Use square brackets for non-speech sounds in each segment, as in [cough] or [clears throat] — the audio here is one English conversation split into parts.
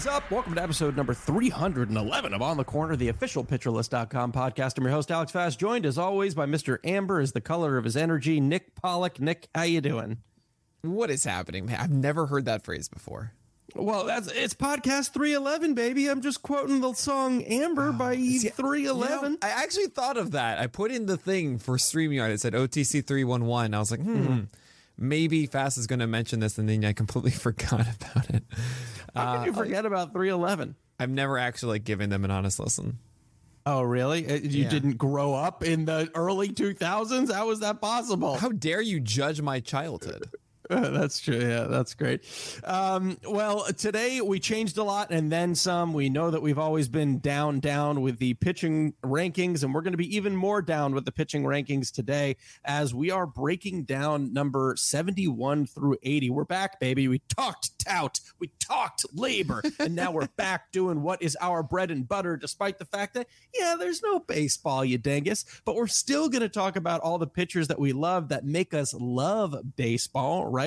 Is up? Welcome to episode number 311 of On the Corner, the official pitcherlist.com podcast. I'm your host, Alex Fast, joined as always by Mr. Amber is the color of his energy, Nick Pollock. Nick, how you doing? What is happening, man? I've never heard that phrase before. Well, that's it's podcast 311, baby. I'm just quoting the song Amber by See, 311. You know, I actually thought of that. I put in the thing for StreamYard. It said OTC 311. I was like, hmm, maybe Fast is going to mention this, and then I completely [laughs] forgot about it. How can you forget about 311? I've never actually like given them an honest listen. Oh, really? Uh, You Yeah. didn't grow up in the early 2000s? How is that possible? How dare you judge my childhood? [laughs] That's true. Yeah, that's great. Um, well, today we changed a lot and then some. We know that we've always been down, down with the pitching rankings, and we're going to be even more down with the pitching rankings today as we are breaking down number 71 through 80. We're back, baby. We talked tout, we talked labor, [laughs] and now we're back doing what is our bread and butter, despite the fact that, yeah, there's no baseball, you dingus, but we're still going to talk about all the pitchers that we love that make us love baseball, right?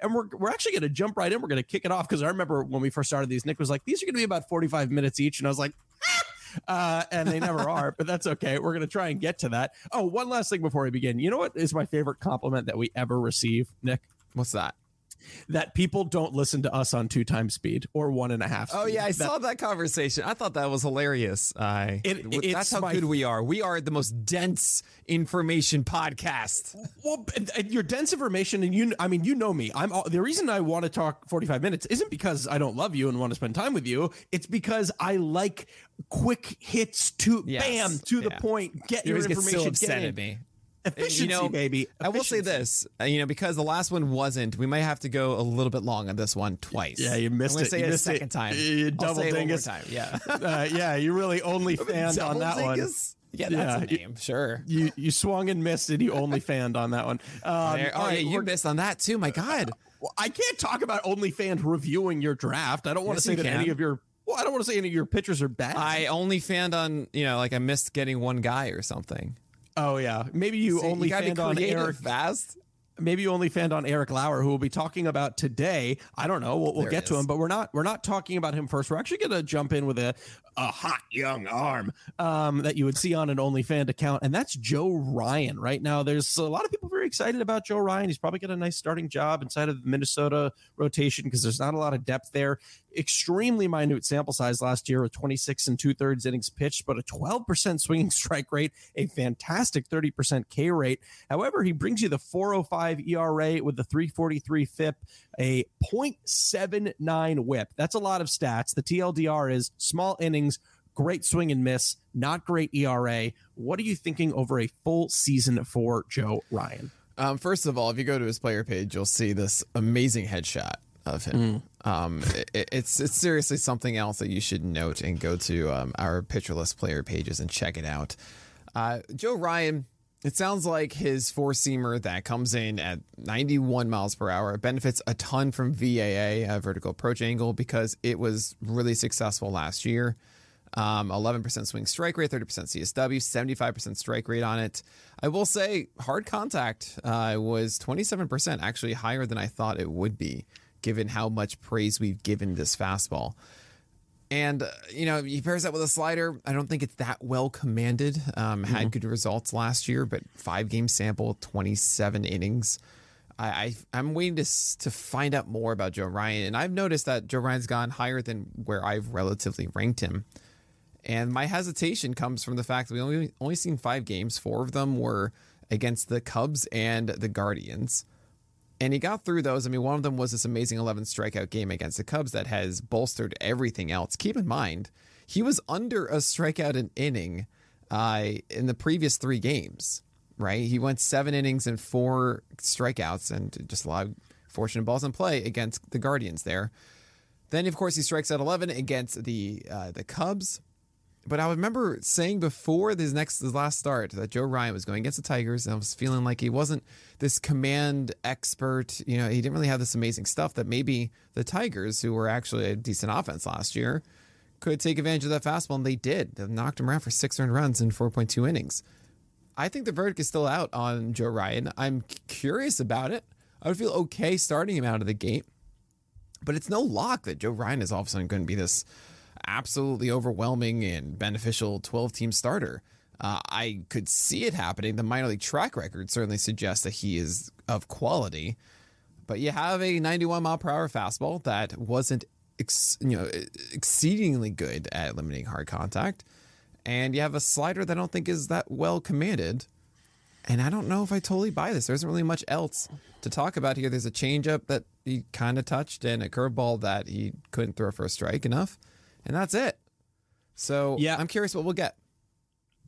And we're, we're actually going to jump right in. We're going to kick it off because I remember when we first started these, Nick was like, these are going to be about 45 minutes each. And I was like, uh, and they never are, but that's okay. We're going to try and get to that. Oh, one last thing before we begin. You know what is my favorite compliment that we ever receive, Nick? What's that? That people don't listen to us on two times speed or one and a half. Oh yeah, I That- saw that conversation. I thought that was hilarious. I It- that's how my- good we are. We are the most dense information podcast. Well, your dense information, and you, I mean, you know me. I'm all, the reason I want to talk 45 minutes isn't because I don't love you and want to spend time with you. It's because I like quick hits to Yes, bam to the point. Get You your always get information. so upset at me. Efficiency, You know, baby. I will say this, uh, you know, because the last one wasn't, we might have to go a little bit long on this one twice. Yeah, you missed I'm it. Say You it a missed it. second time. You I'll double say it one more dingus. time. Yeah. [laughs] Uh, yeah, you really only [laughs] fanned on that Double one. dingus? Yeah, that's Yeah, a you- name. Sure. You you swung and missed, and you only [laughs] fanned on that one. Um, There- all oh, right, yeah, you missed on that too. My God. Well, I can't talk about only OnlyFans reviewing your draft. I don't want Yes, to say you that any of your well, I don't want to say any of your pitchers are bad. I only fanned on, you know, like I missed getting one guy or something. Oh yeah, maybe you See, only fanned on Eric. fast. Maybe you only fanned on Eric Lauer, who we'll be talking about today. I don't know. We'll, we'll get to him, but we're not we're not talking about him first. We're actually going to jump in with a a hot young arm um, that you would see on an OnlyFans account, and that's Joe Ryan. Right now, there's a lot of people very excited about Joe Ryan. He's probably got a nice starting job inside of the Minnesota rotation because there's not a lot of depth there. Extremely minute sample size last year with 26 and two thirds innings pitched, but a 12% swinging [laughs] strike rate, a fantastic 30% K rate. However, he brings you the 405 ERA with the 343 FIP, a 0.79 whip. That's a lot of stats. The TLDR is small innings, great swing and miss, not great ERA. What are you thinking over a full season for Joe Ryan? Um, first of all, if you go to his player page, you'll see this amazing headshot of him. Um, it, it's it's seriously something else that you should note and go to um, our Pitcher List player pages and check it out. Uh, Joe Ryan, it sounds like his four seamer that comes in at 91 miles per hour benefits a ton from VAA, uh, vertical approach angle, because it was really successful last year. Um, 11% swing strike rate, 30% CSW, 75% strike rate on it. I will say hard contact uh, was 27%, actually higher than I thought it would be, given how much praise we've given this fastball. And, uh, you know, he pairs that with a slider. I don't think it's that well commanded. Um, had good results last year, but five game sample, 27 innings. I, I am waiting to to find out more about Joe Ryan, and I've noticed that Joe Ryan's gone higher than where I've relatively ranked him. And my hesitation comes from the fact that we only only seen five games. Four of them were against the Cubs and the Guardians. And he got through those. I mean, one of them was this amazing 11 strikeout game against the Cubs that has bolstered everything else. Keep in mind, he was under a strikeout an inning uh, in the previous three games, right? He went seven innings and four strikeouts and just a lot of fortunate balls in play against the Guardians there. Then, of course, he strikes out 11 against the uh, the Cubs. But I remember saying before this next this last start that Joe Ryan was going against the Tigers, and I was feeling like he wasn't this command expert. You know, he didn't really have this amazing stuff that maybe the Tigers, who were actually a decent offense last year, could take advantage of that fastball, and they did. They knocked him around for six earned runs in 4.2 innings. I think the verdict is still out on Joe Ryan. I'm curious about it. I would feel okay starting him out of the gate, but it's no lock that Joe Ryan is all of a sudden going to be this absolutely overwhelming and beneficial 12 team starter. Uh, I could see it happening. The minor league track record certainly suggests that he is of quality, but you have a 91 mile per hour fastball that wasn't ex- you know exceedingly good at limiting hard contact, and you have a slider that I don't think is that well commanded. And I don't know if I totally buy this. There isn't really much else to talk about here. There's a changeup that he kind of touched and a curveball that he couldn't throw for a strike enough, and that's it. So Yeah. I'm curious what we'll get.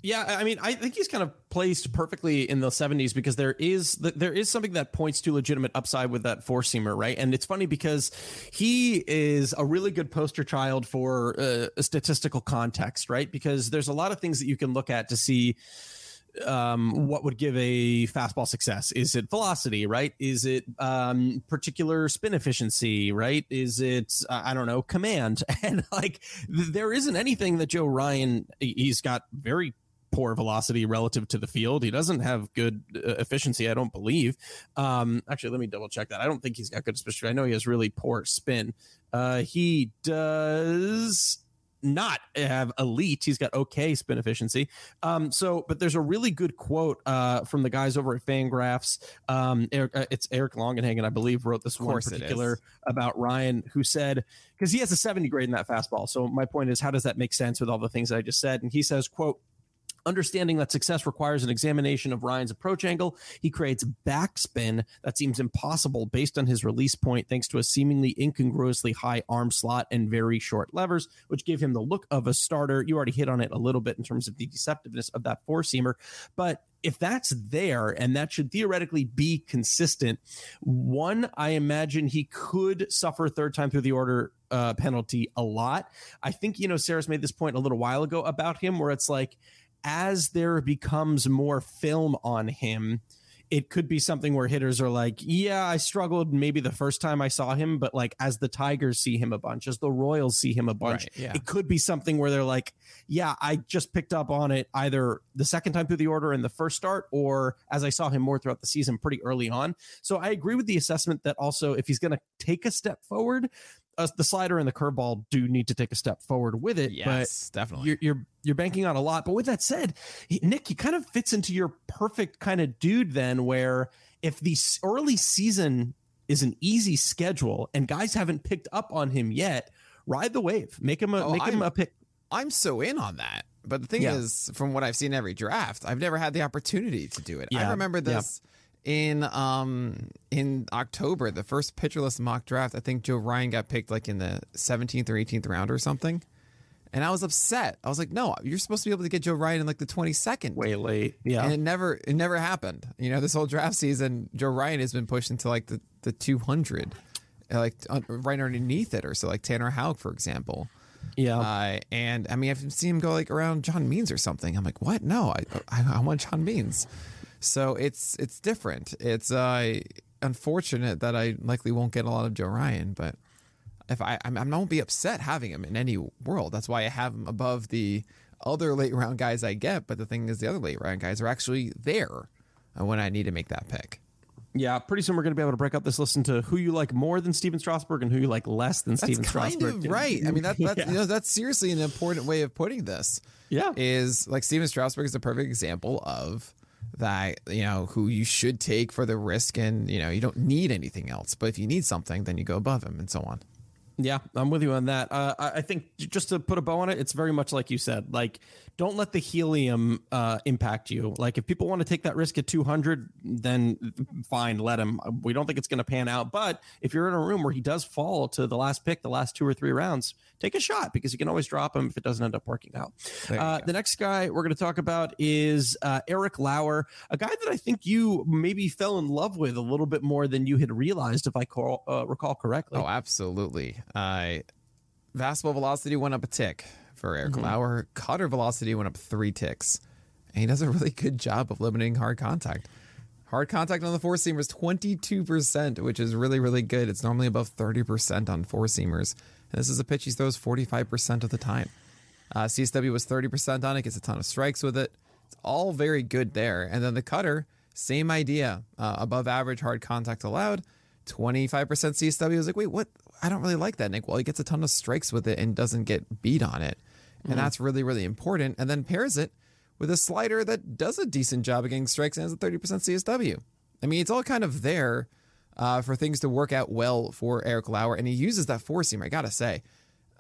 Yeah, I mean, I think he's kind of placed perfectly in the 70s because there is there is something that points to legitimate upside with that four seamer, right? And it's funny because he is a really good poster child for uh, a statistical context, right? Because there's a lot of things that you can look at to see um, what would give a fastball success? Is it velocity, right? Is it um, particular spin efficiency, right? Is it uh, I don't know command? [laughs] And like th- there isn't anything that Joe Ryan he- he's got very poor velocity relative to the field. He doesn't have good uh, efficiency, I don't believe. Um, actually, let me double check that. I don't think he's got good efficiency. I know he has really poor spin. Uh, he does not have elite. He's got okay spin efficiency. Um, so, but there's a really good quote uh, from the guys over at Fangraphs. Um, Eric, uh, it's Eric Longenhagen, I believe, wrote this one in particular about Ryan, who said because he has a 70 grade in that fastball. So my point is, how does that make sense with all the things that I just said? And he says, "quote." Understanding that success requires an examination of Ryan's approach angle, he creates backspin that seems impossible based on his release point, thanks to a seemingly incongruously high arm slot and very short levers, which give him the look of a starter. You already hit on it a little bit in terms of the deceptiveness of that four seamer, but if that's there and that should theoretically be consistent, one, I imagine he could suffer third time through the order uh, penalty a lot. I think, you know, Sarah's made this point a little while ago about him where it's like, as there becomes more film on him, it could be something where hitters are like, yeah, I struggled maybe the first time I saw him, but like as the Tigers see him a bunch, as the Royals see him a bunch, Right, yeah. it could be something where they're like, yeah, I just picked up on it either the second time through the order in the first start or as I saw him more throughout the season pretty early on. So I agree with the assessment that also if he's going to take a step forward, uh, the slider and the curveball do need to take a step forward with it. Yes, but definitely. You're, you're you're banking on a lot. But with that said, he, Nick, he kind of fits into your perfect kind of dude then, where if the early season is an easy schedule and guys haven't picked up on him yet, ride the wave, make him a Oh, make him I'm- a pick. I'm so in on that. But the thing Yeah. is, from what I've seen every draft, I've never had the opportunity to do it. I Yeah, remember yeah. In um in October, the first Pitcher List mock draft. I think Joe Ryan got picked like in the 17th or 18th round or something. And I was upset. I was like, "No, you're supposed to be able to get Joe Ryan in like the 22nd." Way late, yeah. And it never it never happened. You know, this whole draft season, Joe Ryan has been pushed into like the the 200, uh, like right underneath it or so like Tanner Houck for example. yeah. Uh, and I mean, I've seen him go like around John Means or something. I'm like, what? No, I, I, I want John Means. So it's it's different. It's uh, unfortunate that I likely won't get a lot of Joe Ryan, but if I I'm, I won't be upset having him in any world. That's why I have him above the other late round guys I get. But the thing is, the other late round guys are actually there when I need to make that pick. Yeah, pretty soon we're going to be able to break up this list into who you like more than Stephen Strasburg and who you like less than That's Stephen kind of right. I mean, that, that's Yeah. you know, that's seriously an important way of putting this. Yeah. is like Stephen Strasburg is a perfect example of that. You know, who you should take for the risk, and you know, you don't need anything else. But if you need something, then you go above him, and so on. Yeah, I'm with you on that. Uh, I I think just to put a bow on it, it's very much like you said. Like, don't let the helium uh, impact you. Like, if people want to take that risk at 200, then fine, let him. We don't think it's going to pan out. But if you're in a room where he does fall to the last pick, the last two or three rounds, take a shot because you can always drop him if it doesn't end up working out. Uh, the next guy we're going to talk about is uh, Eric Lauer, a guy that I think you maybe fell in love with a little bit more than you had realized, if I call, uh, recall correctly. Oh, absolutely. Uh, fastball velocity went up a tick for Eric Lauer. Cutter velocity went up three ticks. And he does a really good job of limiting hard contact. Hard contact on the four seamers, 22%, which is really, really good. It's normally above 30% on four seamers. And this is a pitch he throws 45% of the time. Uh, CSW was 30% on it, gets a ton of strikes with it. It's all very good there. And then the cutter, same idea. Uh, above average hard contact allowed. 25% CSW was like, wait, what? I don't really like that, Nick. Well, he gets a ton of strikes with it and doesn't get beat on it. And that's really, really important. And then pairs it with a slider that does a decent job of getting strikes and has a 30% CSW. I mean, it's all kind of there uh, for things to work out well for Eric Lauer. And he uses that four seamer, I got to say.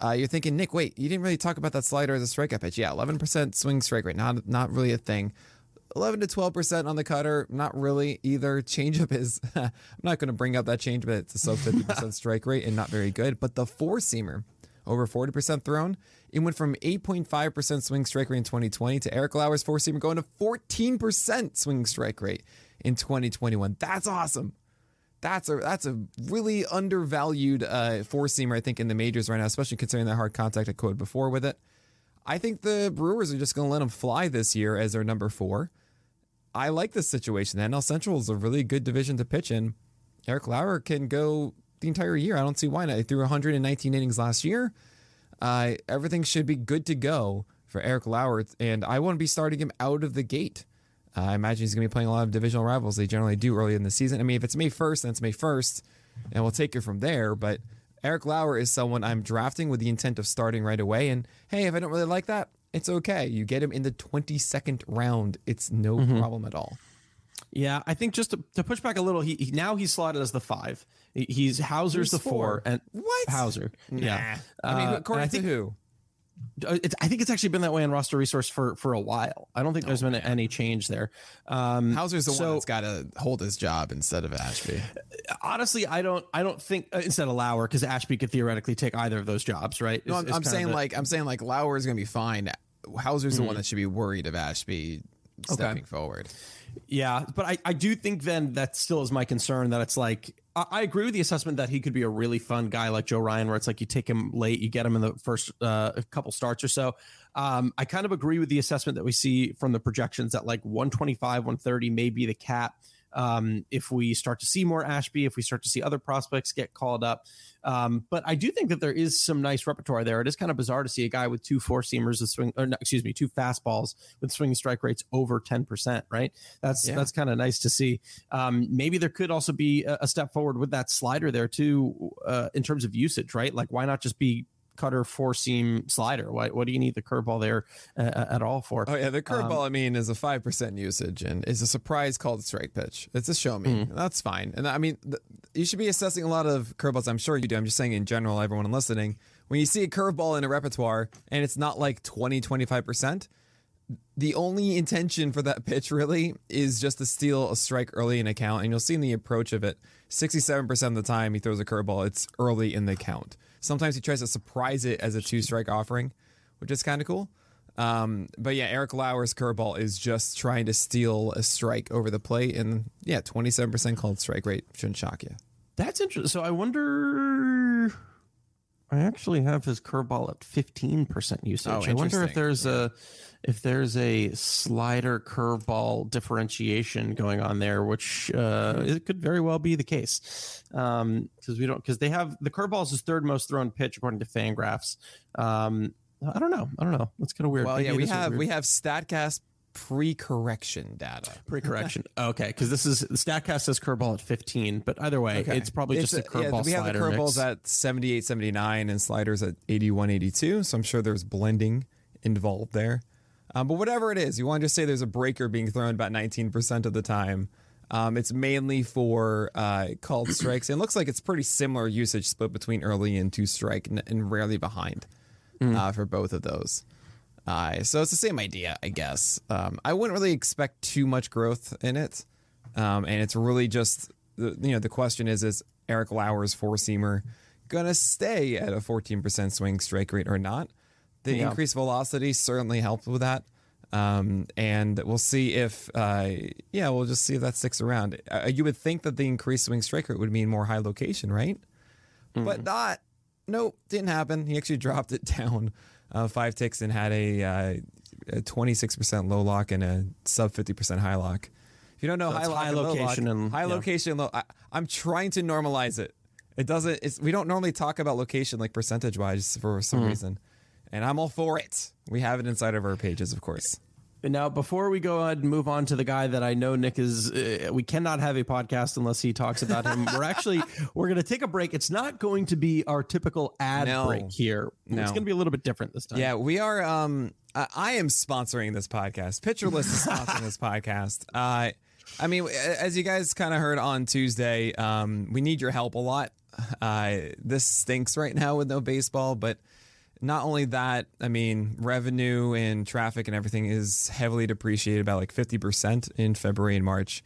Uh, you're thinking, Nick, wait, you didn't really talk about that slider as a strikeout pitch. Yeah, 11% swing strike rate, not not really a thing. 11 to 12% on the cutter, not really either. Changeup is, [laughs] I'm not going to bring up that change, but it's a sub 50% [laughs] strike rate and not very good. But the four seamer, over 40% thrown, it went from 8.5% swing strike rate in 2020 to Eric Lauer's four seamer going to 14% swing strike rate in 2021. That's awesome. That's a that's a really undervalued uh, four seamer, I think, in the majors right now, especially considering that hard contact I quoted before with it. I think the Brewers are just going to let him fly this year as their number four. I like this situation. The NL Central is a really good division to pitch in. Eric Lauer can go the entire year. I don't see why not. He threw 119 innings last year. Uh, everything should be good to go for Eric Lauer, and I wouldn't be starting him out of the gate. Uh, I imagine he's going to be playing a lot of divisional rivals. They generally do early in the season. I mean, if it's May 1st, then it's May 1st, and we'll take it from there. But Eric Lauer is someone I'm drafting with the intent of starting right away. And hey, if I don't really like that, it's okay. You get him in the 22nd round. It's no problem at all. Yeah, I think just to, to push back a little, he, he now he's slotted as the five. He- He's Houser's Who's the four, four? and What? Houser? Yeah, I mean, Uh, according I to think who? uh, it's, I think it's actually been that way on roster resource for for a while. I don't think there's been any change there. Um, Houser's the so- one that's got to hold his job instead of Ashby. honestly, I don't I don't think uh, instead of Lauer because Ashby could theoretically take either of those jobs, right? No, I'm, I'm saying the- like I'm saying like Lauer is going to be fine. Houser's the one that should be worried of Ashby stepping forward. Yeah, but I, I do think then that still is my concern that it's like I, I agree with the assessment that he could be a really fun guy like Joe Ryan, where it's like you take him late, you get him in the first uh, couple starts or so. Um, I kind of agree with the assessment that we see from the projections that like 125, 130 may be the cap. Um, if we start to see more Ashby, if we start to see other prospects get called up. Um, but I do think that there is some nice repertoire there. It is kind of bizarre to see a guy with two four seamers with swing, or no, excuse me, two fastballs with swinging strike rates over 10%, right? That's, Yeah. that's kind of nice to see. Um, maybe there could also be a, a step forward with that slider there too, uh, in terms of usage, right? Like why not just be cutter four seam slider? Why, what do you need the curveball there uh, at all for? Oh yeah, the curveball I mean is a five percent usage and is a surprise called strike pitch. It's a show me. That's fine. And I mean, th- you should be assessing a lot of curveballs. I'm sure you do. I'm just saying in general, everyone listening, when you see a curveball in a repertoire and it's not like 20, 25 percent. The only intention for that [laughs] pitch really is just to steal a strike early in a count, and you'll see in the approach of it, 67% of the time he throws a curveball, it's early in the count. Sometimes he tries to surprise it as a two strike offering, which is kind of cool. Um, but yeah, Eric Lauer's curveball is just trying to steal a strike over the plate, and yeah, 27% called strike rate shouldn't shock you. That's interesting. So I wonder. I actually have his curveball at 15% usage. Oh, I wonder if there's a if there's a slider curveball differentiation going on there, which uh, it could very well be the case. Um, because we don't because they have the curveball is his third most thrown pitch according to Fangraphs. Um, I don't know. I don't know. That's kind of weird. Well, Maybe yeah, we have weird. we have Statcast pre-correction data. pre-correction. okay, because this is the Statcast says curveball at 15, but either way, Okay. it's probably just a It's yeah, curveball we have the curveballs mix. at 78, 79 and sliders at 81, 82. So I'm sure there's blending involved there. Um, but whatever it is, you want to just say there's a breaker being thrown about 19% of the time. Um, it's mainly for uh, called strikes. And it looks like it's pretty similar usage split between early and two strike and, and rarely behind uh, for both of those. Uh, so it's the same idea, I guess. Um, I wouldn't really expect too much growth in it, um, and it's really just the- you know the question is is Eric Lauer's four seamer gonna stay at a 14% swing strike rate or not? The Yeah. increased velocity certainly helped with that. Um, and we'll see if, uh, yeah, we'll just see if that sticks around. Uh, you would think that the increased swing strike rate would mean more high location, right? but not. Nope, didn't happen. He actually [laughs] dropped it down uh, five ticks and had a, uh, a 26% low lock and a sub 50% high lock. If you don't know So high high location lock, and- high yeah. location low. I, I'm trying to normalize it. It doesn't. It's, we don't normally talk about location like percentage wise for some Hmm. reason, and I'm all for it. We have it inside of our pages, of course. Now, before we go ahead and move on to the guy that I know Nick is, uh, we cannot have a podcast unless he talks about him. we're actually [laughs] we're going to take a break. It's not going to be our typical ad No. break here. No. It's going to be a little bit different this time. Yeah, we are. Um, I, I am sponsoring this podcast. List is sponsoring this [laughs] podcast. Uh, I mean, as you guys kind of heard on Tuesday, um, we need your help a lot. Uh, this stinks right now with no baseball, but not only that, I mean, revenue and traffic and everything is heavily depreciated by like 50% in February and March.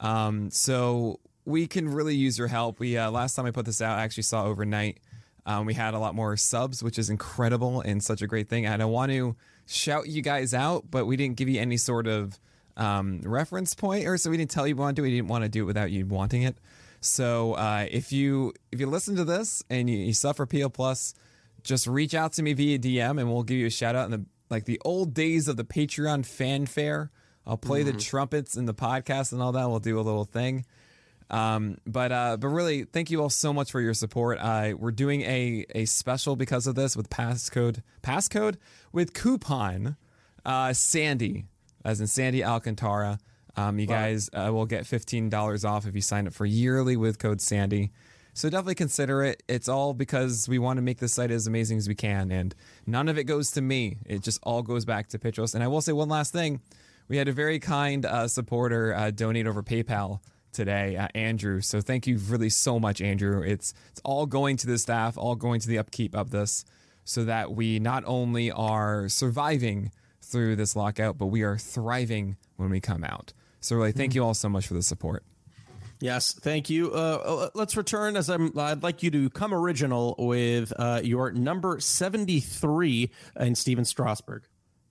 Um, so we can really use your help. We uh, last time I put this out, I actually saw overnight. Um, we had a lot more subs, which is incredible and such a great thing. And I want to shout you guys out, but we didn't give you any sort of um, reference point, or so we didn't tell you want to We didn't want to do it without you wanting it. So uh, if you if you listen to this and you, you suffer PO plus, just reach out to me via DM and we'll give you a shout out in the like the old days of the Patreon fanfare. I'll play the trumpets in the podcast and all that. We'll do a little thing. Um, but uh, but really, thank you all so much for your support. Uh, we're doing a a special because of this with passcode passcode with coupon uh, Sandy, as in Sandy Alcantara. Um, you guys uh, will get fifteen dollars off if you sign up for yearly with code Sandy. So definitely consider it. It's all because we want to make this site as amazing as we can, and none of it goes to me. It just all goes back to Pitchos. And I will say one last thing: we had a very kind uh, supporter uh, donate over PayPal today, uh, Andrew. So thank you really so much, Andrew. It's it's all going to the staff, all going to the upkeep of this, so that we not only are surviving through this lockout, but we are thriving when we come out. So really, thank you all so much for the support. Yes, thank you. Uh, let's return as I'm. I'd like you to come original with uh, your number seventy-three in Stephen Strasburg.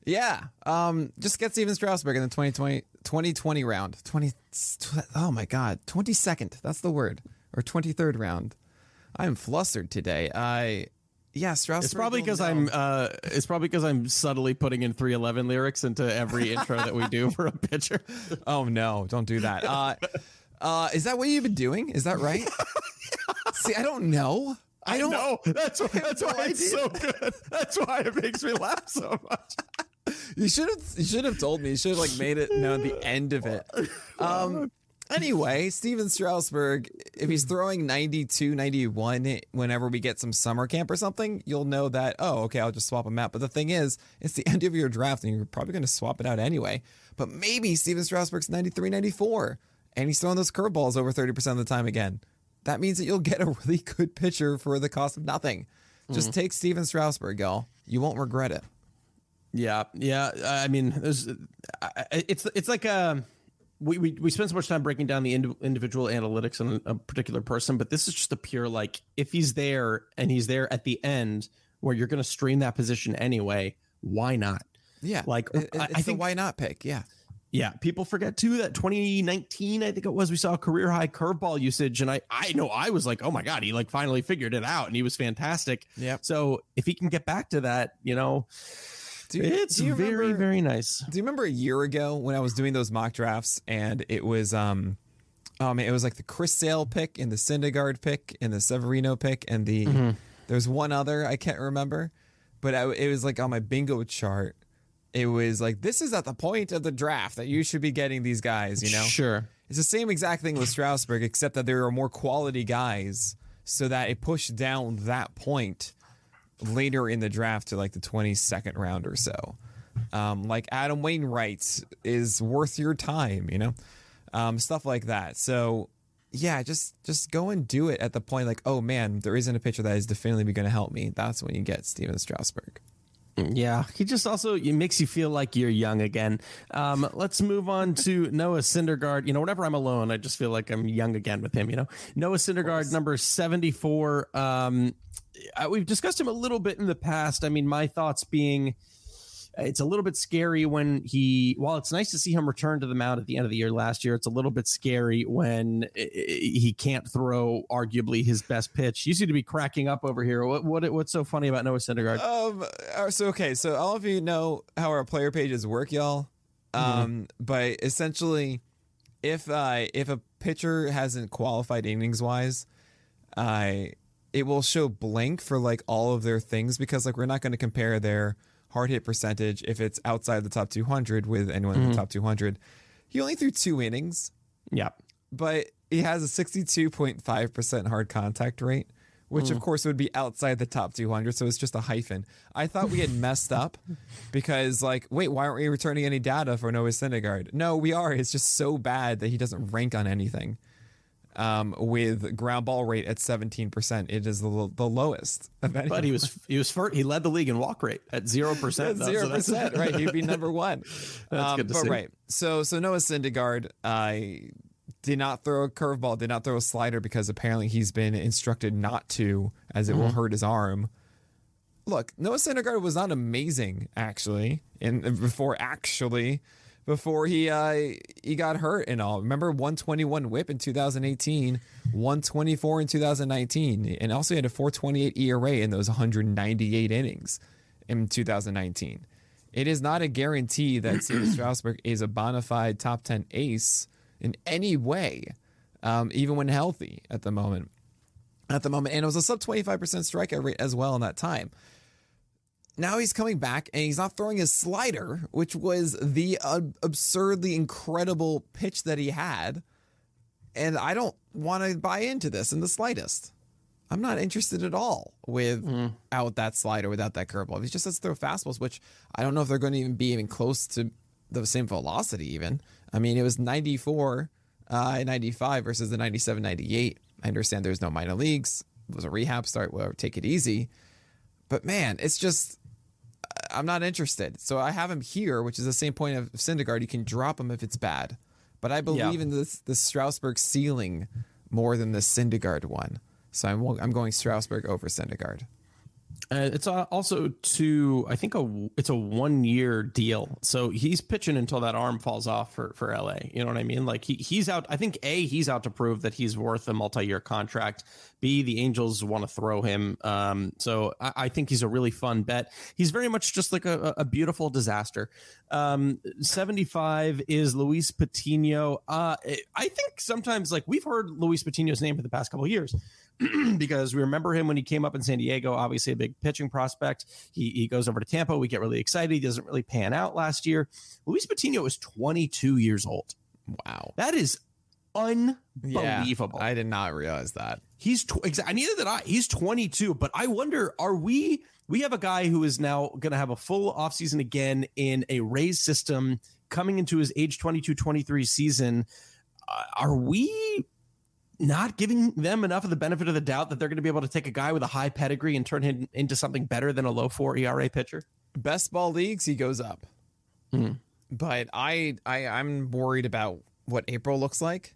Yeah. Um, just get Stephen Strasburg in the 2020, 2020 round. 20, oh my God. 22nd. That's the word. Or 23rd round. I'm flustered today. I, yeah, Strasburg. It's probably because. I'm. Uh, it's probably because I'm subtly putting in three eleven lyrics into every intro that we do [laughs] for a pitcher. Oh no, don't do that. Uh, uh, is that what you've been doing? Is that right? [laughs] See, I don't know. I don't know. That's why. That's no why it's so good. That's why it makes me laugh so much. You should have. You should have told me. You should have like made it known the end of it. [laughs] Um. Anyway, Stephen Strasburg, if he's throwing 92, 91 whenever we get some summer camp or something, you'll know that, oh, okay, I'll just swap him out. But the thing is, it's the [laughs] end of your draft and you're probably going to swap it out anyway. But maybe Stephen Strasburg's 93, 94 and he's throwing those curveballs over 30% of the time again. That means that you'll get a [laughs] really good pitcher for the cost of nothing. Just mm-hmm. take Stephen Strasburg, y'all. You won't regret it. Yeah, yeah. I mean, there's. It's it's like a. We, we, we spend so much time breaking down the indi- individual analytics on a particular person, but this is just a pure like if he's there and he's there at the end where you're going to stream that position anyway, why not? Yeah. Like, It- I- I think- why not pick. Yeah. Yeah, people forget too that 2019, I think it was, we saw career high curveball usage, and I I know I was like, oh my god, he like finally figured it out, and he was fantastic. Yeah. So if he can get back to that, you know, you- it's very remember- very nice. Do you remember a year ago when I was doing those mock drafts and it was um oh man, it was like the Chris Sale pick and the Syndergaard pick and the Severino pick and the there's one other I can't remember, but I, it was like on my bingo chart. It was like this is at the point of the draft that you should be getting these guys, you know. Sure. It's the same exact thing with Strasburg, except that there are more quality guys, so that it pushed down that point later in the draft to like the 22nd round or so. Um, like Adam Wainwright is worth your time, you know, um, stuff like that. So yeah, just just go and do it at the point like, oh man, there isn't a pitcher that is definitely going to help me. That's when you get Stephen Strasburg. Yeah, he just also it makes you feel like you're young again. Um, let's move on to Noah Syndergaard. You know, whenever I'm alone, I just feel like I'm young again with him. You know, Noah Syndergaard, number 74. Um, uh, we've discussed him a little bit in the past. I mean, my thoughts being. It's a little bit scary when he, while it's nice to see him return to the mound at the end of the year last year, it's a little bit scary when uh, he can't throw arguably his best pitch. You seem to be cracking up over here. What, what what's so funny about Noah Syndergaard? Um. uh, So okay. So all of you know how our player pages work, y'all. Um. But essentially, if uh if a pitcher hasn't qualified innings wise, I it will show blank for like all of their things because like we're not going to compare their hard hit percentage if it's outside the top 200 with anyone in the mm-hmm. top 200. He only threw two innings yeah. but he has a 62.5% hard contact rate, which of mm. course would be outside the top 200. So it's just a hyphen. I thought we had messed up [laughs] because, like, wait, why aren't we returning any data for Noah Syndergaard? No, we are. It's just so bad that he doesn't rank on anything. Um, with ground ball rate at 17%, it is the, the lowest of any. But he was he was first. He led the league in walk rate at zero percent. [laughs] Zero percent, right? He'd be number one. [laughs] That's good to but see. right. So so Noah Syndergaard, I did not throw a curveball, did not throw a slider because apparently he's been instructed not to, as it Mm-hmm. will hurt his arm. Look, Noah Syndergaard was not amazing actually, in before actually. Before he uh, he got hurt and all. Remember 121 whip in 2018, 124 in 2019, and also he had a 428 ERA in those 198 innings in 2019. It is not a guarantee that Stephen [clears throat] Strasburg is a bona fide top 10 ace in any way, um, even when healthy at the moment. At the moment, and it was a sub 25% strikeout rate as well in that time. Now he's coming back and he's not throwing his slider, which was the uh, absurdly incredible pitch that he had. And I don't want to buy into this in the slightest. I'm not interested at all without that slider, without that curveball. If he just has to throw fastballs, which I don't know if they're going to even be even close to the same velocity, even. I mean, it was 94, uh, 95 versus the 97, 98. I understand there's no minor leagues. It was a rehab start. Whatever, take it easy. But man, it's just I'm not interested. So I have him here, which is the same point of Syndergaard. You can drop him if it's bad, but I believe Yeah. in this the Strasburg ceiling more than the Syndergaard one. So I'm I'm going Strasburg over Syndergaard. Uh, it's uh, also to I think a it's a one year deal, so he's pitching until that arm falls off for for LA. You know what I mean? Like he he's out. I think a he's out to prove that he's worth a multi year contract. B the Angels want to throw him. Um, so I, I think he's a really fun bet. He's very much just like a, a beautiful disaster. Um, seventy five is Luis Patino. Uh, I think sometimes like we've heard Luis Patino's name for the past couple years [clears throat] because we remember him when he came up in San Diego, obviously a big pitching prospect. He, he goes over to Tampa. We get really excited. He doesn't really pan out last year. Luis Patino is 22 years old. Wow. That is Yeah, unbelievable. I did not realize that. He's tw- exa- neither did I. He's 22, but I wonder are we we have a guy who is now going to have a full offseason again in a Rays system coming into his age 22 23 season. Uh, are we not giving them enough of the benefit of the doubt that they're going to be able to take a guy with a high pedigree and turn him into something better than a low 4 ERA pitcher? Best ball leagues, he goes up. Hmm. But I, I I'm worried about what April looks like.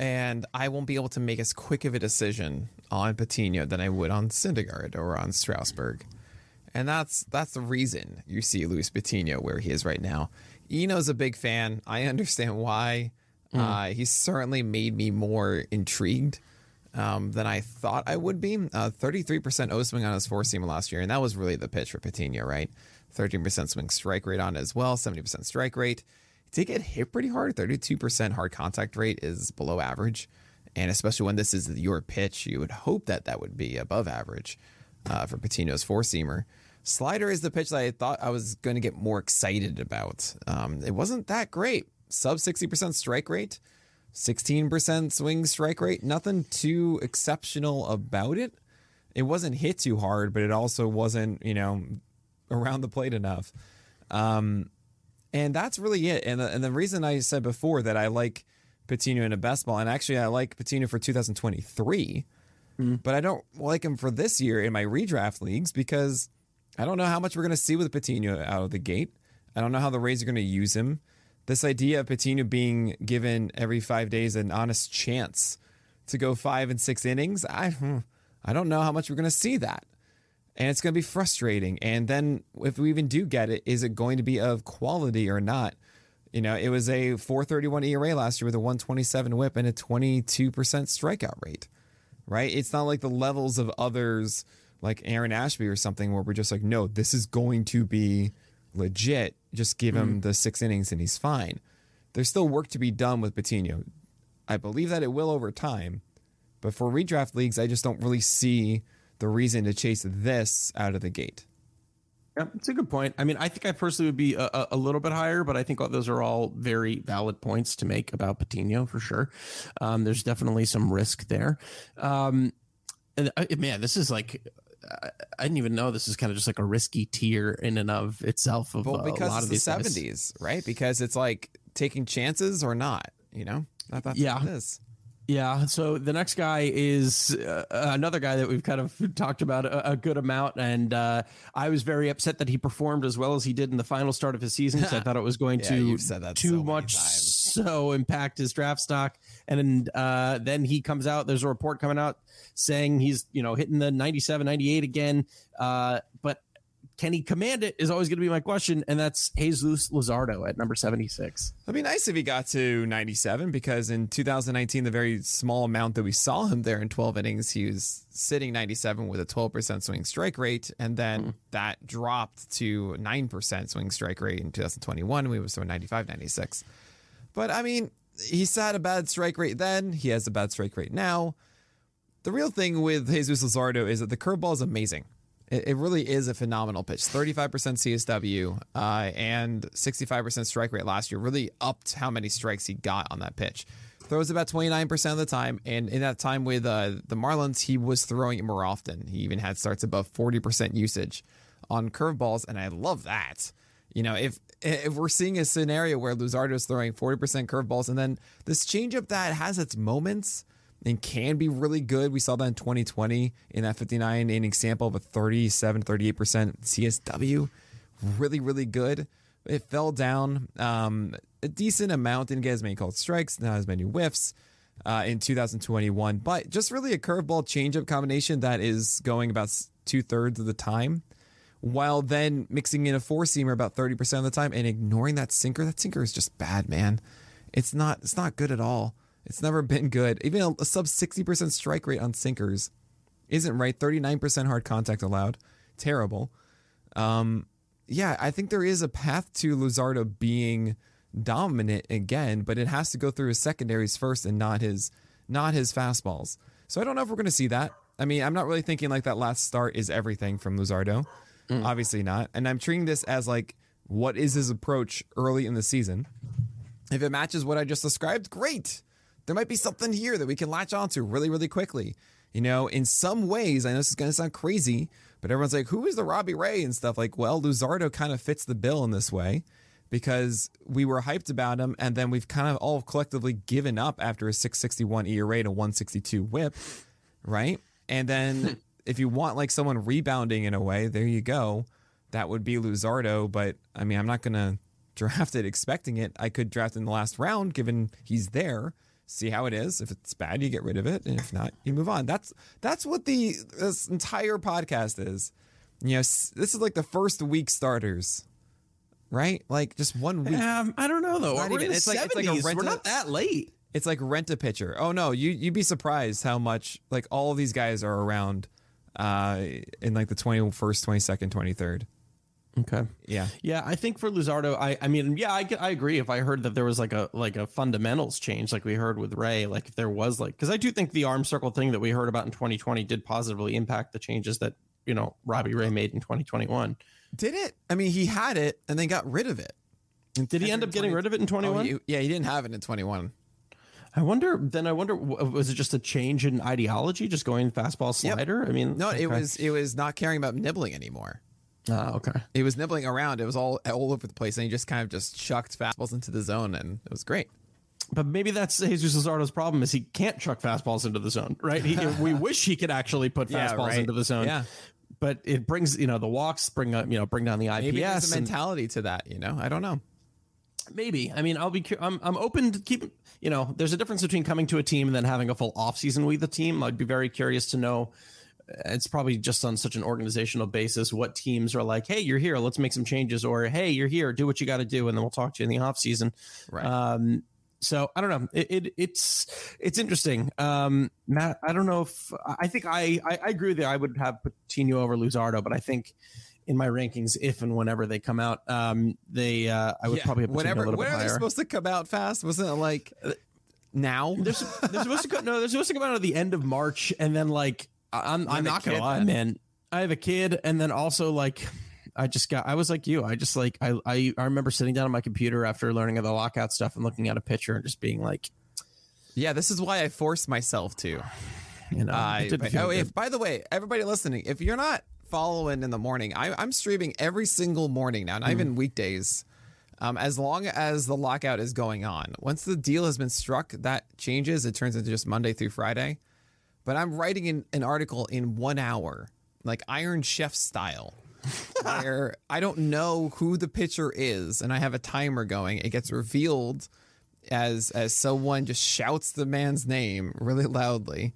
And I won't be able to make as quick of a decision on Patino than I would on Syndergaard or on Strasburg. And that's that's the reason you see Luis Patino where he is right now. Eno's a big fan. I understand why. Mm. Uh, he certainly made me more intrigued um, than I thought I would be. Uh, 33% O swing on his four seamer last year, and that was really the pitch for Patino, right? 13% swing strike rate on it as well, 70% strike rate. He did get hit pretty hard. 32% hard contact rate is below average. And especially when this is your pitch, you would hope that that would be above average uh, for Patino's four seamer. Slider is the pitch that I thought I was going to get more excited about. Um, it wasn't that great. Sub 60% strike rate, 16% swing strike rate. Nothing too exceptional about it. It wasn't hit too hard, but it also wasn't, you know, around the plate enough. Um, and that's really it. And the, and the reason I said before that I like Patino in a best ball, and actually I like Patino for 2023, mm. but I don't like him for this year in my redraft leagues because I don't know how much we're going to see with Patino out of the gate. I don't know how the Rays are going to use him. This idea of Patino being given every five days an honest chance to go five and six innings, I, hmm, I don't know how much we're going to see that and it's going to be frustrating. And then if we even do get it, is it going to be of quality or not? You know, it was a 431 ERA last year with a 127 whip and a 22% strikeout rate, right? It's not like the levels of others like Aaron Ashby or something where we're just like, no, this is going to be legit. Just give him mm. the six innings and he's fine. There's still work to be done with Patino. I believe that it will over time, but for redraft leagues, I just don't really see the reason to chase this out of the gate. Yeah, it's a good point. I mean, I think I personally would be a, a, little bit higher, but I think those are all very valid points to make about Patino for sure. Um, there's definitely some risk there. Um, and uh, man, this is like I didn't even know this is kind of just like a risky tier in and of itself. Of well, uh, because a lot of the seventies, right? Because it's like taking chances or not. You know, that, that's yeah. what it is. Yeah. So the next guy is uh, another guy that we've kind of talked about a, a good amount, and uh, I was very upset that he performed as well as he did in the final start of his season because I thought it was going [laughs] yeah, to too so much so impact his draft stock. And uh, then he comes out. There's a report coming out saying he's you know hitting the 97, 98 again. Uh, but can he command it is always going to be my question, and that's Jesus Luzardo at number 76. It'd be nice if he got to 97 because in 2019, the very small amount that we saw him there in 12 innings, he was sitting 97 with a 12% swing strike rate, and then mm. that dropped to 9% swing strike rate in 2021. We was so 95, 96. But I mean, he's had a bad strike rate then, he has a bad strike rate now. The real thing with Jesus Luzardo is that the curveball is amazing. It, really is a phenomenal pitch. 35% CSW uh, and 65% strike rate last year really upped how many strikes he got on that pitch. Throws about 29% of the time. And in that time with uh, the Marlins, he was throwing it more often. He even had starts above 40% usage on curveballs. And I love that. You know, if if we're seeing a scenario where Luzardo is throwing 40% curveballs and then this changeup that has its moments and can be really good. We saw that in 2020 in that 59 inning sample of a 37, 38% CSW. Really, really good. It fell down um, a decent amount. Didn't get as many called strikes, not as many whiffs uh, in 2021, but just really a curveball changeup combination that is going about two thirds of the time while then mixing in a four seamer about 30% of the time and ignoring that sinker. That sinker is just bad, man. It's not it's not good at all. It's never been good. Even a, a sub 60% strike rate on sinkers isn't right. 39% hard contact allowed. Terrible. Um, yeah, I think there is a path to Luzardo being dominant again, but it has to go through his secondaries first and not his not his fastballs. So I don't know if we're going to see that. I mean, I'm not really thinking like that last start is everything from Luzardo. Mm. Obviously not. And I'm treating this as like what is his approach early in the season. If it matches what I just described, great there might be something here that we can latch onto really, really quickly. You know, in some ways, I know this is going to sound crazy, but everyone's like, who is the Robbie Ray and stuff? Like, well, Luzardo kind of fits the bill in this way because we were hyped about him and then we've kind of all collectively given up after a 661 ERA to 162 whip, right? And then [laughs] if you want like someone rebounding in a way, there you go. That would be Luzardo, but I mean, I'm not going to draft it expecting it. I could draft in the last round given he's there see how it is. If it's bad, you get rid of it, and if not, you move on. That's that's what the this entire podcast is. You know, this is like the first week starters right? Like just one week. Um, I don't know though. We're even- in it's like- it's like a We're not that late. It's like rent a pitcher. Oh no, you you'd be surprised how much like all of these guys are around uh in like the 21st, 22nd, 23rd. Okay. Yeah. Yeah, I think for Luzardo, I I mean, yeah, I, I agree. If I heard that there was like a like a fundamentals change, like we heard with Ray, like if there was like, because I do think the arm circle thing that we heard about in 2020 did positively impact the changes that you know Robbie Ray made in 2021. Did it? I mean, he had it and then got rid of it. Did he end up getting rid of it in 21? Oh, yeah, he didn't have it in 21. I wonder. Then I wonder, was it just a change in ideology, just going fastball Yep. slider? I mean, No, it was it was not caring about nibbling anymore. Ah, okay. He was nibbling around. It was all all over the place, and he just kind of just chucked fastballs into the zone, and it was great. But maybe that's Jesus Luzardo's problem is he can't chuck fastballs into the zone, right? He, [laughs] we wish he could actually put Yeah, fastballs right. into the zone. Yeah. But it brings, you know, the walks bring up, you know, bring down the IPS. Maybe there's a and- mentality to that. You know, I don't know. Maybe. I mean, I'll be. I'm. I'm open to keep. You know, there's a difference between coming to a team and then having a full off season with the team. I'd be very curious to know. Uh, It's probably just on such an organizational basis what teams are like. Hey, you're here. Let's make some changes. Or hey, you're here. Do what you got to do, and then we'll talk to you in the off season. Right. Um. So I don't know. It, it it's it's interesting. Um, Matt. I don't know if I think I I, I agree with you. I would have Patino over Luzardo, but I think. In my rankings, if and whenever they come out, um, they uh, I would Yeah, probably have Patino a whenever little bit they're higher. supposed to come out fast. Wasn't it like now? They're, they're supposed to go. No, they're supposed to come out at the end of March, and then like I'm, I'm not gonna lie, man. I have a kid, and then also like I just got. I was like you. I just like I I, I remember sitting down on my computer after learning of the lockout stuff and looking at a picture and just being like, Yeah, this is why I forced myself to. [sighs] you know, I, but- oh, if by the way, everybody listening, if you're not following in the morning, I, I'm streaming every single morning now, not Mm. even weekdays. Um, as long as the lockout is going on, once the deal has been struck, that changes. It turns into just Monday through Friday. But I'm writing in, an article in one hour, like Iron Chef style, [laughs] where I don't know who the pitcher is, and I have a timer going. It gets revealed as as someone just shouts the man's name really loudly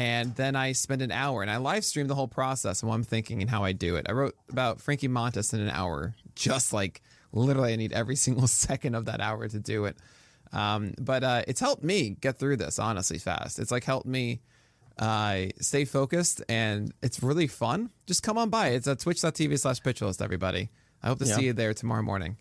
and then I spend an hour and I live stream the whole process and what I'm thinking and how I do it. I wrote about Frankie Montas in an hour, just like literally I need every [laughs] single second of that hour to do it. Um, but uh, it's helped me get through this honestly fast. It's like helped me uh, stay focused and it's really fun. Just come on by. It's at twitch.tv slash pitchlist, everybody. I hope to Yeah. see you there tomorrow morning.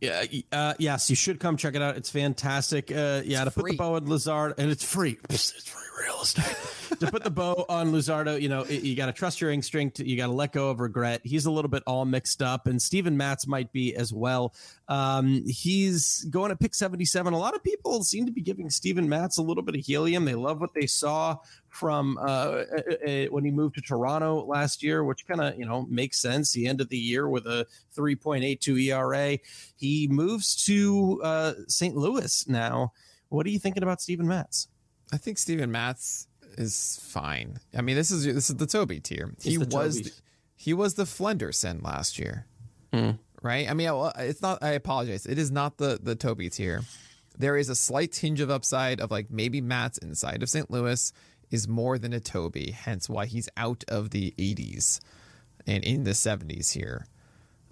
Yeah, uh, yes, you should come check it out. It's fantastic. Uh, yeah, to put the bow on Luzardo, and it's free. [laughs] It's free real estate. To put the bow on Luzardo, you know, it- you got to trust your instinct. You got to let go of regret. He's a little bit all mixed up, and Steven Matz might be as well. Um, he's going to pick 77. A lot of people seem to be giving Steven Matz a little bit of helium. They love what they saw from uh, uh, uh, when he moved to Toronto last year, which kind of you know makes sense. He ended the year with a 3.82 ERA. He moves to uh, St. Louis now. What are you thinking about Steven Matz? I think Steven Matz is fine. I mean, this is this is the Toby tier. He's he was Toby. he was the Flenderson last year, right? I mean, it's not. I apologize. It is not the the Toby tier. There is a slight tinge of upside of like maybe Matz inside of St. Louis is more than a Toby, hence why he's out of the 80s and in the 70s here.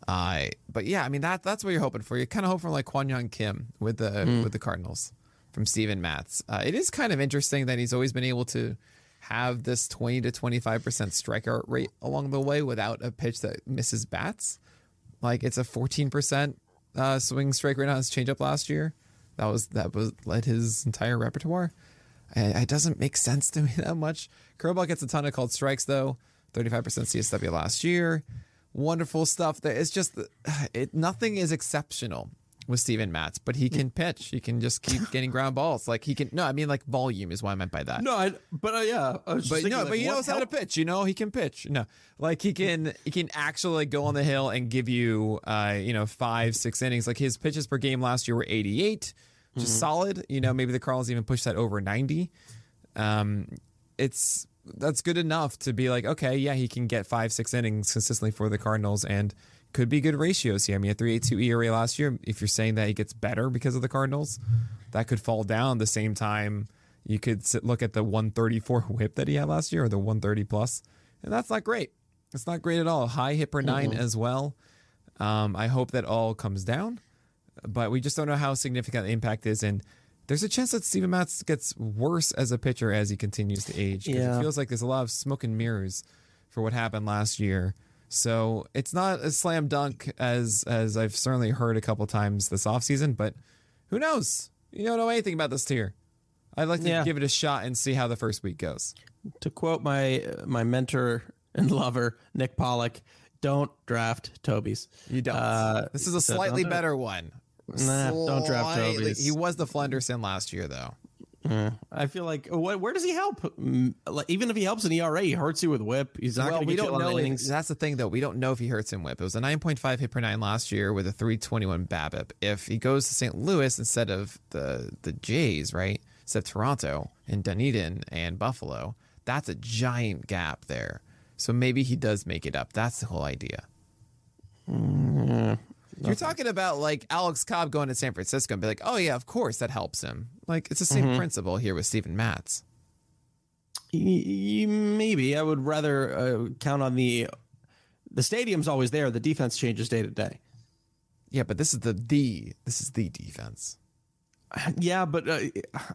Uh, but yeah, I mean that that's what you're hoping for. You kind of hope for like Kwang Hyun Kim with the with the Cardinals from Steven Matz. Uh, it is kind of interesting that he's always been able to have this 20 to 25 percent strikeout rate along the way without a pitch that misses bats. Like it's a 14 percent uh, swing strike rate on his changeup last year. That was that was led his entire repertoire. And it doesn't make sense to me [laughs] that much. Curveball gets a ton of called strikes though. 35% CSW last year. Wonderful stuff. It's just [sighs] it. Nothing is exceptional with Steven Matz, but he can pitch. He can just keep [laughs] getting ground balls. Like he can. No, I mean like volume is what I meant by that. No, I, but uh, yeah, just But thinking, no, like, but he knows how to pitch. You know, he can pitch. No, like he can, he can actually go on the hill and give you, uh, you know, five, six innings. Like his pitches per game last year were 88, which is solid. You know, maybe the Cardinals even pushed that over 90. Um, it's that's good enough to be like, okay, yeah, he can get five, six innings consistently for the Cardinals and could be good ratios here. I mean, a 3.82 ERA last year. If you're saying that he gets better because of the Cardinals, that could fall down. The same time, you could sit, look at the 134 [laughs] whip that he had last year or the 130 plus, and that's not great. It's not great at all. High hit per 9 as well. Um, I hope that all comes down, but we just don't know how significant the impact is. And there's a chance that Steven Matz gets worse as a pitcher as he continues to age. Yeah. It feels like there's a lot of smoke and mirrors for what happened last year. So it's not a slam dunk as as I've certainly heard a couple times this offseason, but who knows? You don't know anything about this tier. I'd like to Yeah. give it a shot and see how the first week goes. To quote my my mentor and lover Nick Pollack, "Don't draft Toby's." You don't. Uh, this is a slightly don't do it. better one. Nah, don't draft Toby's. He was the Flenderson last year, though. I feel like what, where does he help? Like, even if he helps in ERA, he hurts you with WHIP. He's not well, going to we don't know. If, innings. that's the thing, though. We don't know if he hurts in whip. It was a 9.5 hit per nine last year with a 321 BABIP. If he goes to St. Louis instead of the the Jays, right? Instead of Toronto and Dunedin and Buffalo, that's a giant gap there. So maybe he does make it up. That's the whole idea. Mm, You're talking about like Alex Cobb going to San Francisco and be like, oh yeah, of course that helps him. Like it's the same principle here with Steven Matz. Y- y- Maybe I would rather uh, count on the the stadium's always there. The defense changes day to day. Yeah, but this is the the this is the defense. [sighs] Yeah, but uh,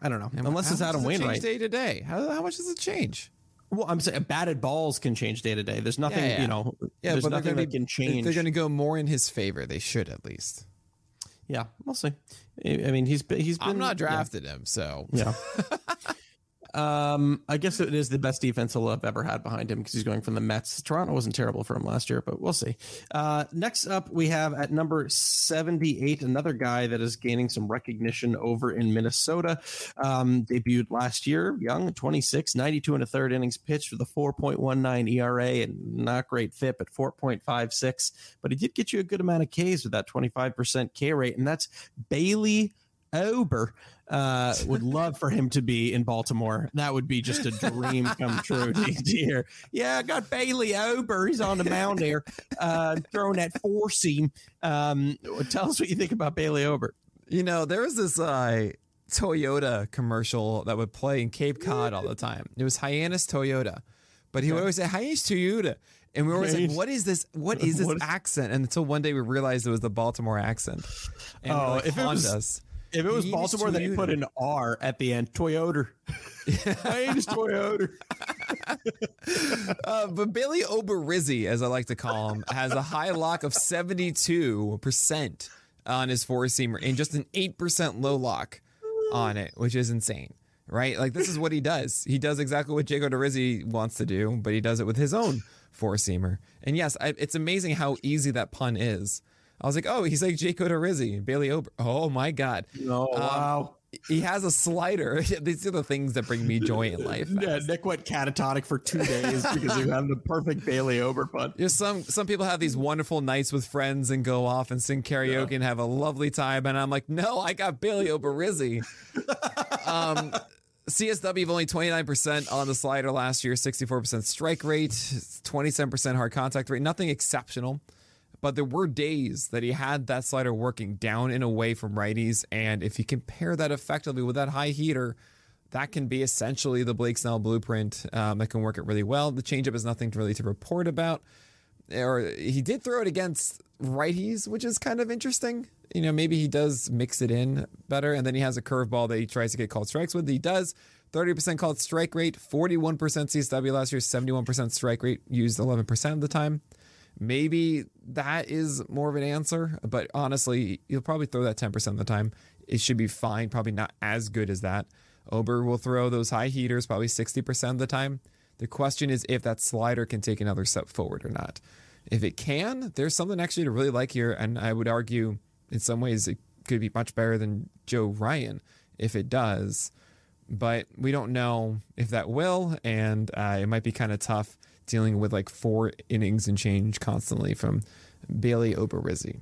I don't know. Unless How it's much Adam does it Wainwright. day to day. How, how much does it change? Well, I'm saying batted balls can change day to day. There's nothing, Yeah, yeah. you know. Yeah, there's but nothing gonna that be- can change. They're going to go more in his favor. They should at least. yeah, we'll see. I mean, he's he's been. I'm not yeah. drafted him, so Yeah. [laughs] um, I guess it is the best defense have ever had behind him because he's going from the Mets. Toronto wasn't terrible for him last year, but we'll see. Uh, next up, we have at number 78, another guy that is gaining some recognition over in Minnesota. Um, debuted last year, young, 26, 92 and a third innings pitched with a 4.19 ERA and not great FIP at 4.56, but he did get you a good amount of Ks with that 25% K rate, and that's Bailey Ober. Uh, [laughs] would love for him to be in Baltimore. That would be just a dream come true [laughs] to, hear. Yeah, I got Bailey Ober. He's on the mound there, uh, throwing that four seam. Um, tell us what you think about Bailey Ober. you know there was this uh, Toyota commercial that would play in Cape Cod all the time. It was Hyannis Toyota, but he would always say Hyannis Toyota. And we were always like, "What is this? What [laughs] is this What is- accent?" And until one day we realized it was the Baltimore accent. And Oh, like, if it was- us. If it was Baltimore, then he put an R at the end. Toyota. [laughs] Hyannis Toyota. [laughs] Uh, but Bailey Oberizzi, as I like to call him, has a high lock of 72% on his four seamer and just an 8% low lock on it, which is insane, right? Like, this is what he does. He does exactly what Jacob Odorizzi wants to do, but he does it with his own four seamer. And yes, I, it's amazing how easy that pun is. I was like, oh, he's like Jacob Odorizzi, Bailey Ober. Oh my God. Oh, wow. He has a slider. [laughs] These are the things that bring me joy in life. Yeah, Nick went catatonic for two days because he had the perfect Bailey Ober. You some some people have these wonderful nights with friends and go off and sing karaoke and have a lovely time, and I'm like, no, I got Bailey Oberizzi. [laughs] um, CSW of only 29% on the slider last year, 64% strike rate, 27% hard contact rate, nothing exceptional. But there were days that he had that slider working down and away from righties, and if you compare that effectively with that high heater, that can be essentially the Blake Snell blueprint um, that can work it really well. The changeup is nothing really to report about. Or he did throw it against righties, which is kind of interesting. You know, maybe he does mix it in better, and then he has a curveball that he tries to get called strikes with. He does. 30% called strike rate, 41% CSW last year, 71% strike rate, used 11% of the time. Maybe that is more of an answer, but honestly, you'll probably throw that 10% of the time. It should be fine, probably not as good as that. Ober will throw those high heaters probably 60% of the time. The question is if that slider can take another step forward or not. If it can, there's something actually to really like here, and I would argue in some ways it could be much better than Joe Ryan if it does. But we don't know if that will, and uh, it might be kind of tough dealing with like four innings and change constantly from Bailey Oberizzi.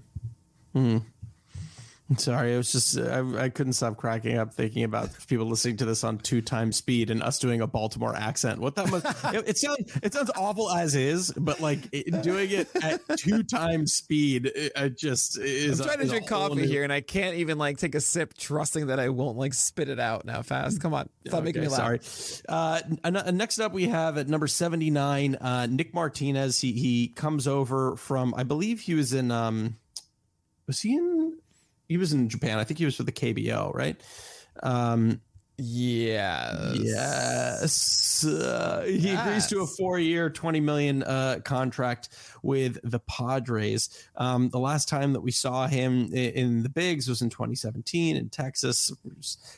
[laughs] Sorry, I was just I, I, couldn't stop cracking up thinking about people listening to this on two times speed and us doing a Baltimore accent. What that must [laughs] it, it sounds it sounds awful as is, but like it, doing it at two times speed, it, it just is. I'm trying to drink coffee new... here, and I can't even like take a sip, trusting that I won't like spit it out now fast. Come on, stop okay, making me laugh. Sorry. Uh, next up, we have at number seventy nine, uh, Nick Martinez. He he comes over from I believe he was in um was he in he was in Japan. I think he was for the KBO, right? Um, Yes. Yes. Uh, he yes. agrees to a four-year, twenty million uh, contract with the Padres. Um, the last time that we saw him in, in, the bigs was in 2017 in Texas.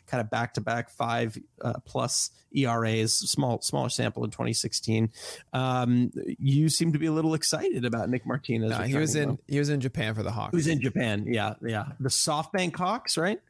Kind of back-to-back five uh, plus ERAs. Small, smaller sample in 2016. Um, you seem to be a little excited about Nick Martinez. No, he was in. About. He was in Japan for the Hawks. He was in Japan. Yeah, yeah. The SoftBank Hawks, right?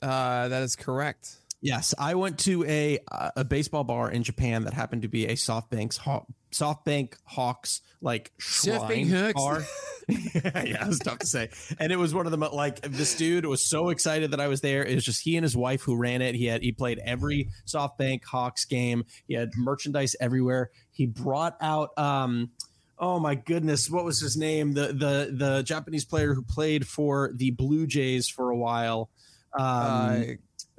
Uh, that is correct. Yes, I went to a a baseball bar in Japan that happened to be a SoftBank's Haw- SoftBank Hawks like shrine bar. [laughs] yeah, it was tough to say. And it was one of the like this dude was so excited that I was there. It was just he and his wife who ran it. He had he played every SoftBank Hawks game. He had merchandise everywhere. He brought out um oh my goodness, what was his name? The the the Japanese player who played for the Blue Jays for a while. Um, uh,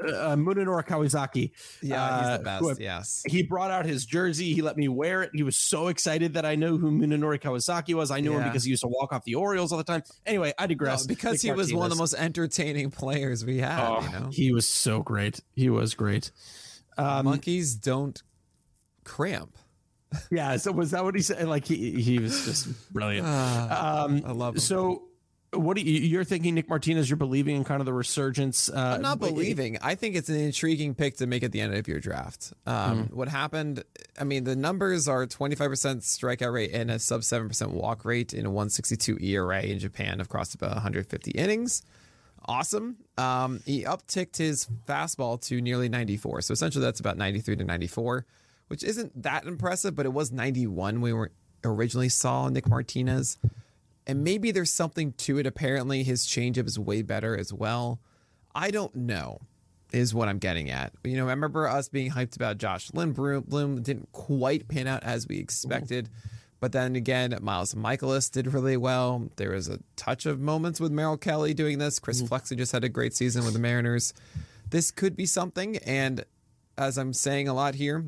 uh, Munenori Kawasaki. Yeah, he's the uh, best. yes. He brought out his jersey. He let me wear it. He was so excited that I know who Munenori Kawasaki was. I knew yeah. him because he used to walk off the Orioles all the time. Anyway, I digress. No, because he was one of the most entertaining players we had. Oh, you know? He was so great. He was great. Um, Monkeys don't cramp. yeah. So was that what he said? Like he he was just brilliant. Uh, [sighs] um, I love him. So what do you, you're thinking, Nick Martinez? You're believing in kind of the resurgence. Uh, I'm not believing. I think it's an intriguing pick to make at the end of your draft. Um, mm. What happened? I mean, the numbers are 25% strikeout rate and a sub 7% walk rate in a 162 ERA in Japan across about 150 innings. Awesome. Um, he upticked his fastball to nearly 94. So essentially, that's about 93 to 94, which isn't that impressive, but it was 91 when we were originally saw Nick Martinez. And maybe there's something to it. Apparently, his changeup is way better as well. I don't know, is what I'm getting at. You know, I remember us being hyped about Josh Lindblom. Didn't quite pan out as we expected. But then again, Miles Mikolas did really well. There was a touch of moments with Merrill Kelly doing this. Chris mm-hmm. Just had a great season with the Mariners. This could be something. And as I'm saying a lot here,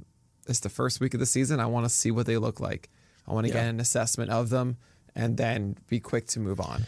it's the first week of the season. I want to see what they look like. I want to yeah. get an assessment of them and then be quick to move on.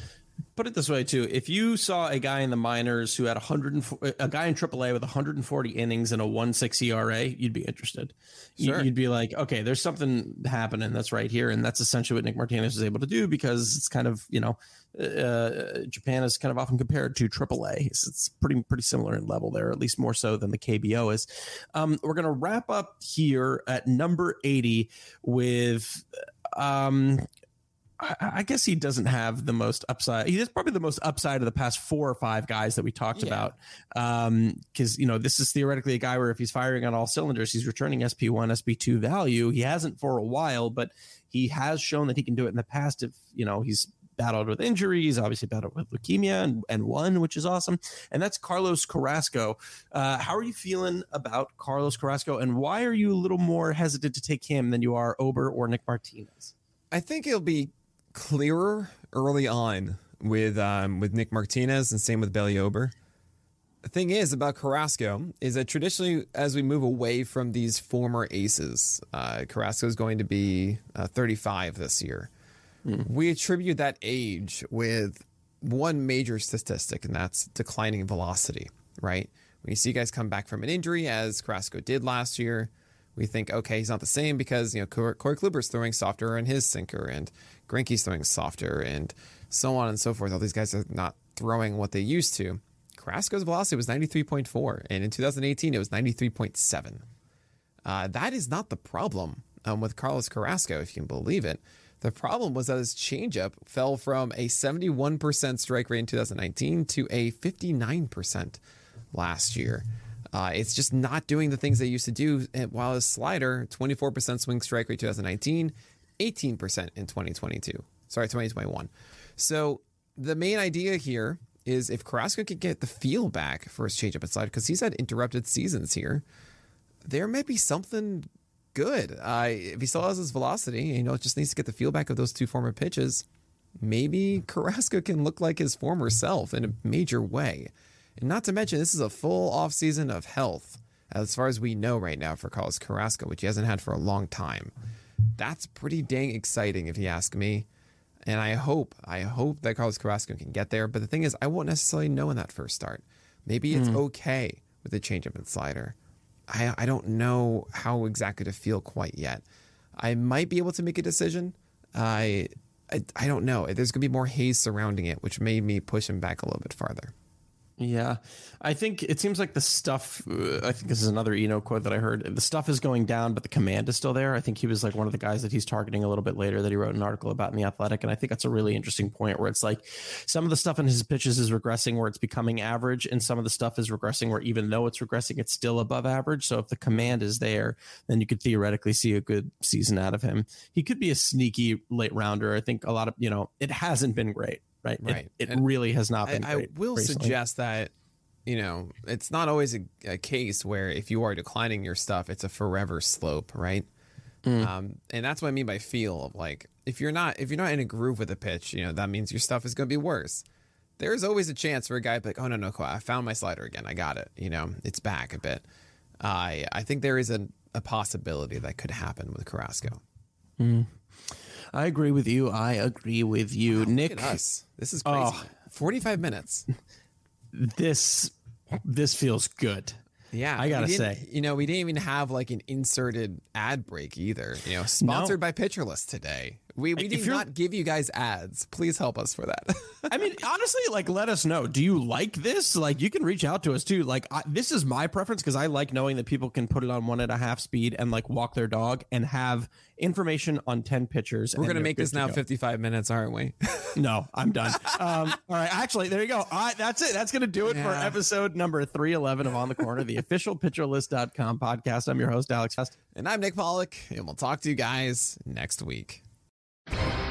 Put it this way too: if you saw a guy in the minors who had 100, a guy in AAA with 140 innings and a 1.6 ERA, you'd be interested. Sure. You'd be like, okay, there's something happening that's right here, and that's essentially what Nick Martinez was able to do because it's kind of you know, uh, Japan is kind of often compared to AAA. It's, it's pretty pretty similar in level there, at least more so than the KBO is. Um, we're gonna wrap up here at number 80 with um I guess he doesn't have the most upside. He is probably the most upside of the past four or five guys that we talked yeah. about. Um, because you know this is theoretically a guy where if he's firing on all cylinders, he's returning SP one, SP two value. He hasn't for a while, but he has shown that he can do it in the past. If you know he's battled with injuries, obviously battled with leukemia and, and won, which is awesome. And that's Carlos Carrasco. Uh, how are you feeling about Carlos Carrasco, and why are you a little more hesitant to take him than you are Ober or Nick Martinez? I think it'll be clearer early on with um, with Nick Martinez and same with Bailey Ober. The thing is about Carrasco is that traditionally, as we move away from these former aces, uh, Carrasco is going to be uh, 35 this year. Mm. We attribute that age with one major statistic, and that's declining velocity. Right when you see guys come back from an injury, as Carrasco did last year, we think, okay, he's not the same because you know Corey Kluber's throwing softer in his sinker, and Greinke's throwing softer, and so on and so forth. All these guys are not throwing what they used to. Carrasco's velocity was 93.4, and in 2018 it was 93.7. Uh, that is not the problem um, with Carlos Carrasco, if you can believe it. The problem was that his changeup fell from a 71% strike rate in 2019 to a 59% last year. Uh, it's just not doing the things they used to do. While his slider, 24% swing strike rate 2019, 18% in 2022. Sorry, 2021. So the main idea here is if Carrasco could get the feel back for his changeup inside, because he's had interrupted seasons here, there may be something good. Uh, if he still has his velocity, you know, it just needs to get the feel back of those two former pitches. Maybe Carrasco can look like his former self in a major way. And not to mention, this is a full off season of health, as far as we know right now for Carlos Carrasco, which he hasn't had for a long time. That's pretty dang exciting, if you ask me. And I hope, I hope that Carlos Carrasco can get there. But the thing is, I won't necessarily know in that first start. Maybe it's mm. okay with the changeup and slider. I, I don't know how exactly to feel quite yet. I might be able to make a decision. I, I, I don't know. There's going to be more haze surrounding it, which made me push him back a little bit farther. Yeah, I think it seems like the stuff. Uh, I think this is another Eno quote that I heard. The stuff is going down, but the command is still there. I think he was like one of the guys that he's targeting a little bit later that he wrote an article about in the Athletic, and I think that's a really interesting point where it's like some of the stuff in his pitches is regressing where it's becoming average, and some of the stuff is regressing where even though it's regressing, it's still above average. So if the command is there, then you could theoretically see a good season out of him. He could be a sneaky late rounder. I think a lot of you know it hasn't been great right? Right. It, it really has not been. I, I will recently. suggest that you know it's not always a, a, case where if you are declining your stuff, it's a forever slope, right? Mm. Um, and that's what I mean by feel of like if you're not if you're not in a groove with a pitch, you know that means your stuff is going to be worse. There's always a chance for a guy to be like, oh no no, I found my slider again, I got it. You know, it's back a bit. I I think there is a, a possibility that could happen with Carrasco. Mm. I agree with you. I agree with you, wow, Nick. us. This is crazy. Oh, 45 minutes. This this feels good. Yeah, I gotta say, you know, we didn't even have like an inserted ad break either. You know, sponsored no. by Pitcher List today. We we did not give you guys ads. Please help us for that. [laughs] I mean, honestly, like let us know. Do you like this? Like you can reach out to us too. Like I, this is my preference because I like knowing that people can put it on one and a half speed and like walk their dog and have information on ten pitchers. We're gonna make this now fifty five minutes, aren't we? [laughs] no, I'm done. Um, all right, actually, there you go. That's it. That's gonna do it yeah. for episode number three eleven of On the Corner, the official pitcherlist.com podcast. I'm your host, Alex Fast. And I'm Nick Pollack, and we'll talk to you guys next week you [laughs]